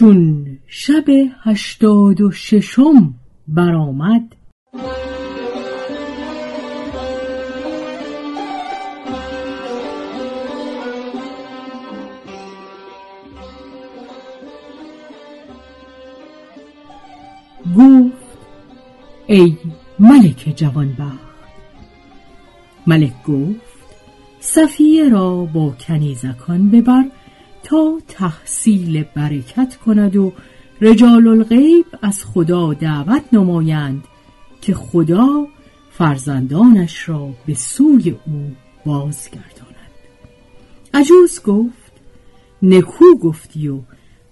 چون شب هشتاد و ششم برآمد. گفت ای ملک جوانبخت. ملک گفت صفیه را با کنیزکان ببر تا تحصیل برکت کند و رجال الغیب از خدا دعوت نمایند که خدا فرزندانش را به سوی او بازگرداند. عجوز گفت نکو گفتی و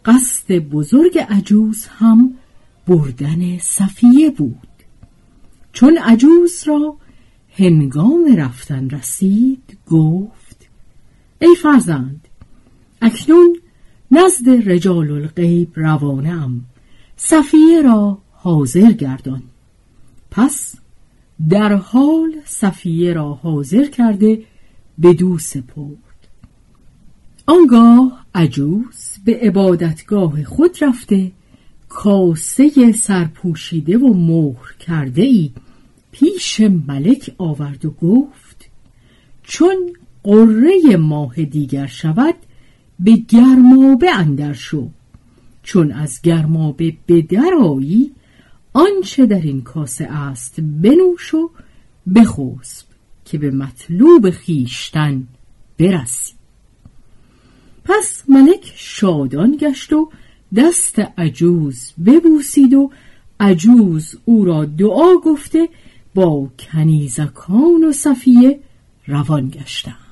قصد بزرگ عجوز هم بردن صفیه بود. چون عجوز را هنگام رفتن رسید گفت ای فرزند اکنون نزد رجال الغیب روانه ام صفیه را حاضر گردان. پس در حال صفیه را حاضر کرده به دو سپرد. آنگاه عجوز به عبادتگاه خود رفته کاسه سرپوشیده و مهر کرده ای پیش ملک آورد و گفت چون قره ماه دیگر شود به گرمابه اندر شو. چون از گرمابه به درایی آنچه در این کاسه است بنوش و بخسب که به مطلوب خیشتن برسی. پس ملک شادان گشت و دست عجوز ببوسید و عجوز او را دعا گفته با کنیزکان و صفیه روان گشتند.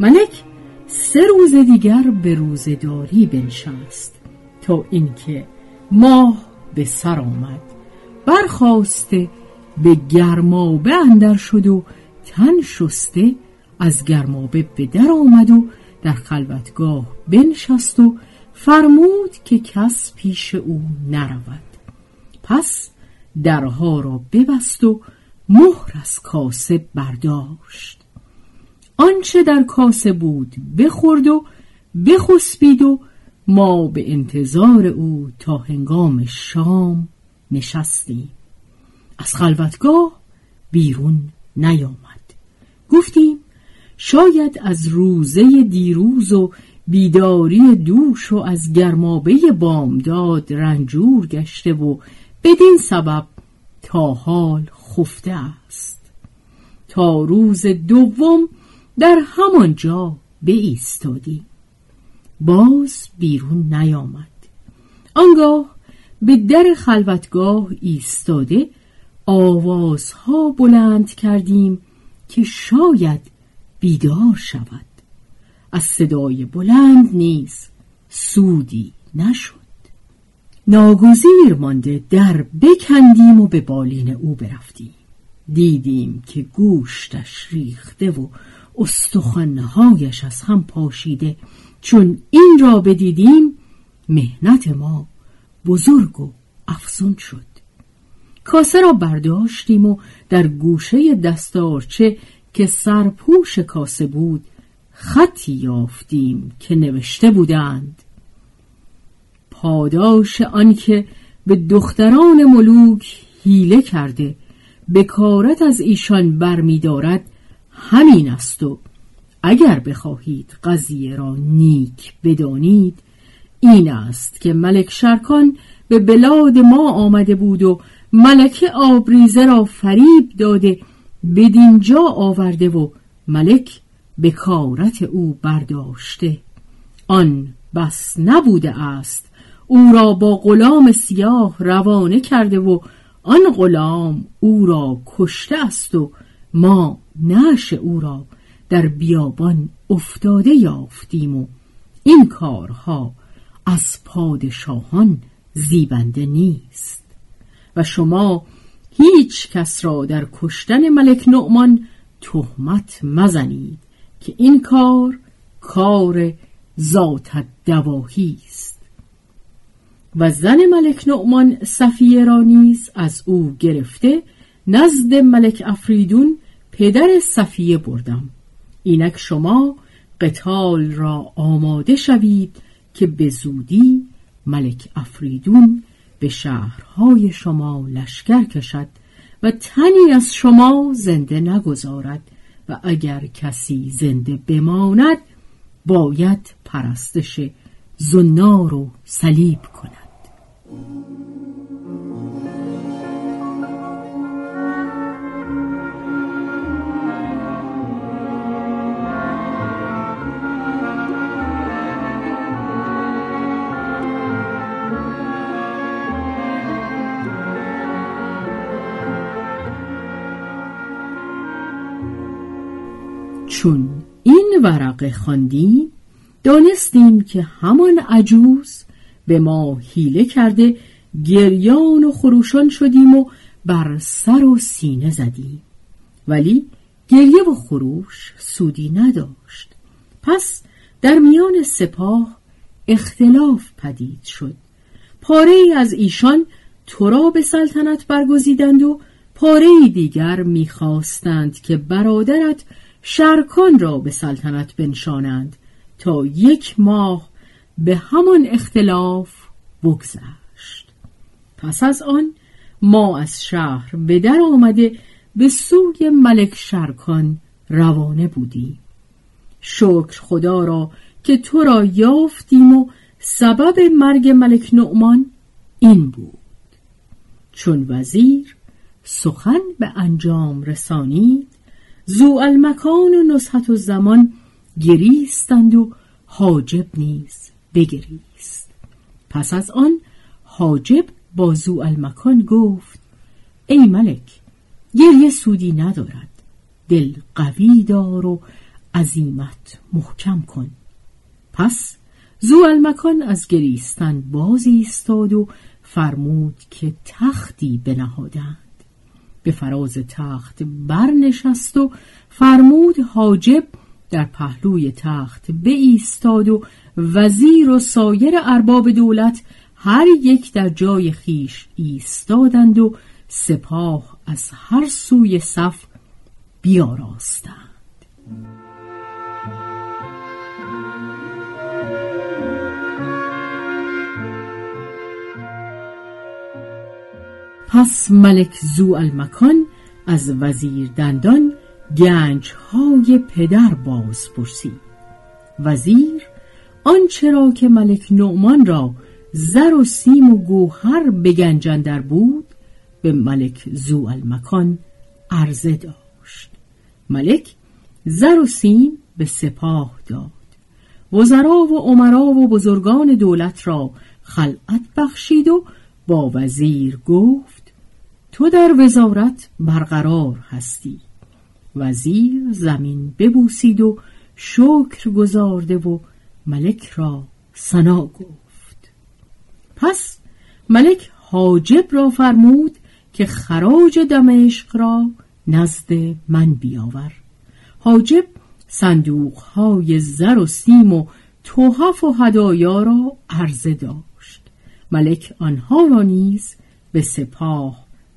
ملک سه روز دیگر به روزداری بنشست تا اینکه ماه به سر آمد. برخواسته به گرمابه اندر شد و تن شسته از گرمابه به در آمد و در خلوتگاه بنشست و فرمود که کس پیش او نرود. پس درها را ببست و مهر از کاسه برداشت. آنچه در کاسه بود بخورد و بخسبید و ما به انتظار او تا هنگام شام نشستیم. از خلوتگاه بیرون نیامد. گفتیم شاید از روزه دیروز و بیداری دوش و از گرمابه بامداد رنجور گشته و بدین سبب تا حال خفته است. تا روز دوم در همان جا ایستادی باز بیرون نیامد. آنگاه به در خلوتگاه ایستاده آوازها بلند کردیم که شاید بیدار شود. از صدای بلند نیز سودی نشد. ناگزیر مانده در بکندیم و به بالین او برفتیم. دیدیم که گوشتش ریخته و استخوانهایش از هم پاشیده. چون این را بدیدیم مهنت ما بزرگ و افزون شد. کاسه را برداشتیم و در گوشه دستارچه که سرپوش کاسه بود خطی یافتیم که نوشته بودند. پاداش آنکه به دختران ملوک حیله کرده بکارت از ایشان برمیدارد همین است و اگر بخواهید قضیه را نیک بدانید این است که ملک شرکان به بلاد ما آمده بود و ملکه آبریزه را فریب داده بدینجا آورده و ملک بکارت او برداشته. آن بس نبوده است. او را با غلام سیاه روانه کرده و آن غلام او را کشته است و ما نش او را در بیابان افتاده یافتیم و این کارها از پادشاهان زیبنده نیست. و شما هیچ کس را در کشتن ملک نعمان تهمت مزنید که این کار کار ذات دواهی است. و زن ملک نعمان صفیه را نیز از او گرفته نزد ملک افریدون پدر صفیه بردم. اینک شما قتال را آماده شوید که به زودی ملک افریدون به شهرهای شما لشکر کشد و تنی از شما زنده نگذارد و اگر کسی زنده بماند باید پرستش زنار و صلیب کند. چون این ورقه خواندیم دانستیم که همان عجوز به ما حیله کرده گریان و خروشان شدیم و بر سر و سینه زدیم ولی گریه و خروش سودی نداشت. پس در میان سپاه اختلاف پدید شد. پاره ای از ایشان تو را به سلطنت برگزیدند و پاره دیگر می‌خواستند که برادرت شرکان را به سلطنت بنشانند تا یک ماه به همان اختلاف بگذشت. پس از آن ما از شهر به در آمده به سوی ملک شرکان روانه بودیم. شکر خدا را که تو را یافتیم و سبب مرگ ملک نعمان این بود. چون وزیر سخن به انجام رسانید زو المکان و نصحت و زمان گریستند و حاجب نیز بگریست. پس از آن حاجب با زو المکان گفت ای ملک گریه سودی ندارد دل قوی دار و عظیمت محکم کن. پس زو المکان از گریستن باز ایستاد و فرمود که تختی بنهادند. به فراز تخت برنشست و فرمود حاجب در پهلوی تخت ایستاد و وزیر و سایر ارباب دولت هر یک در جای خیش ایستادند و سپاه از هر سوی صف بیاراستند. پس ملک زو المکان از وزیر دندان گنج های پدر باز پرسید. وزیر آنچه را که ملک نعمان را زر و سیم و گوهر بگنجندر بود به ملک زو المکان عرضه داشت. ملک زر و سیم به سپاه داد. وزرا و عمرا و بزرگان دولت را خلعت بخشید و با وزیر گفت تو در وزارت برقرار هستی. وزیر زمین ببوسید و شکر گذارده و ملک را سنا گفت. پس ملک حاجب را فرمود که خراج دمشق را نزد من بیاور. حاجب صندوق های زر و سیم و توحف و هدایا را عرضه داشت. ملک آنها را نیز به سپاه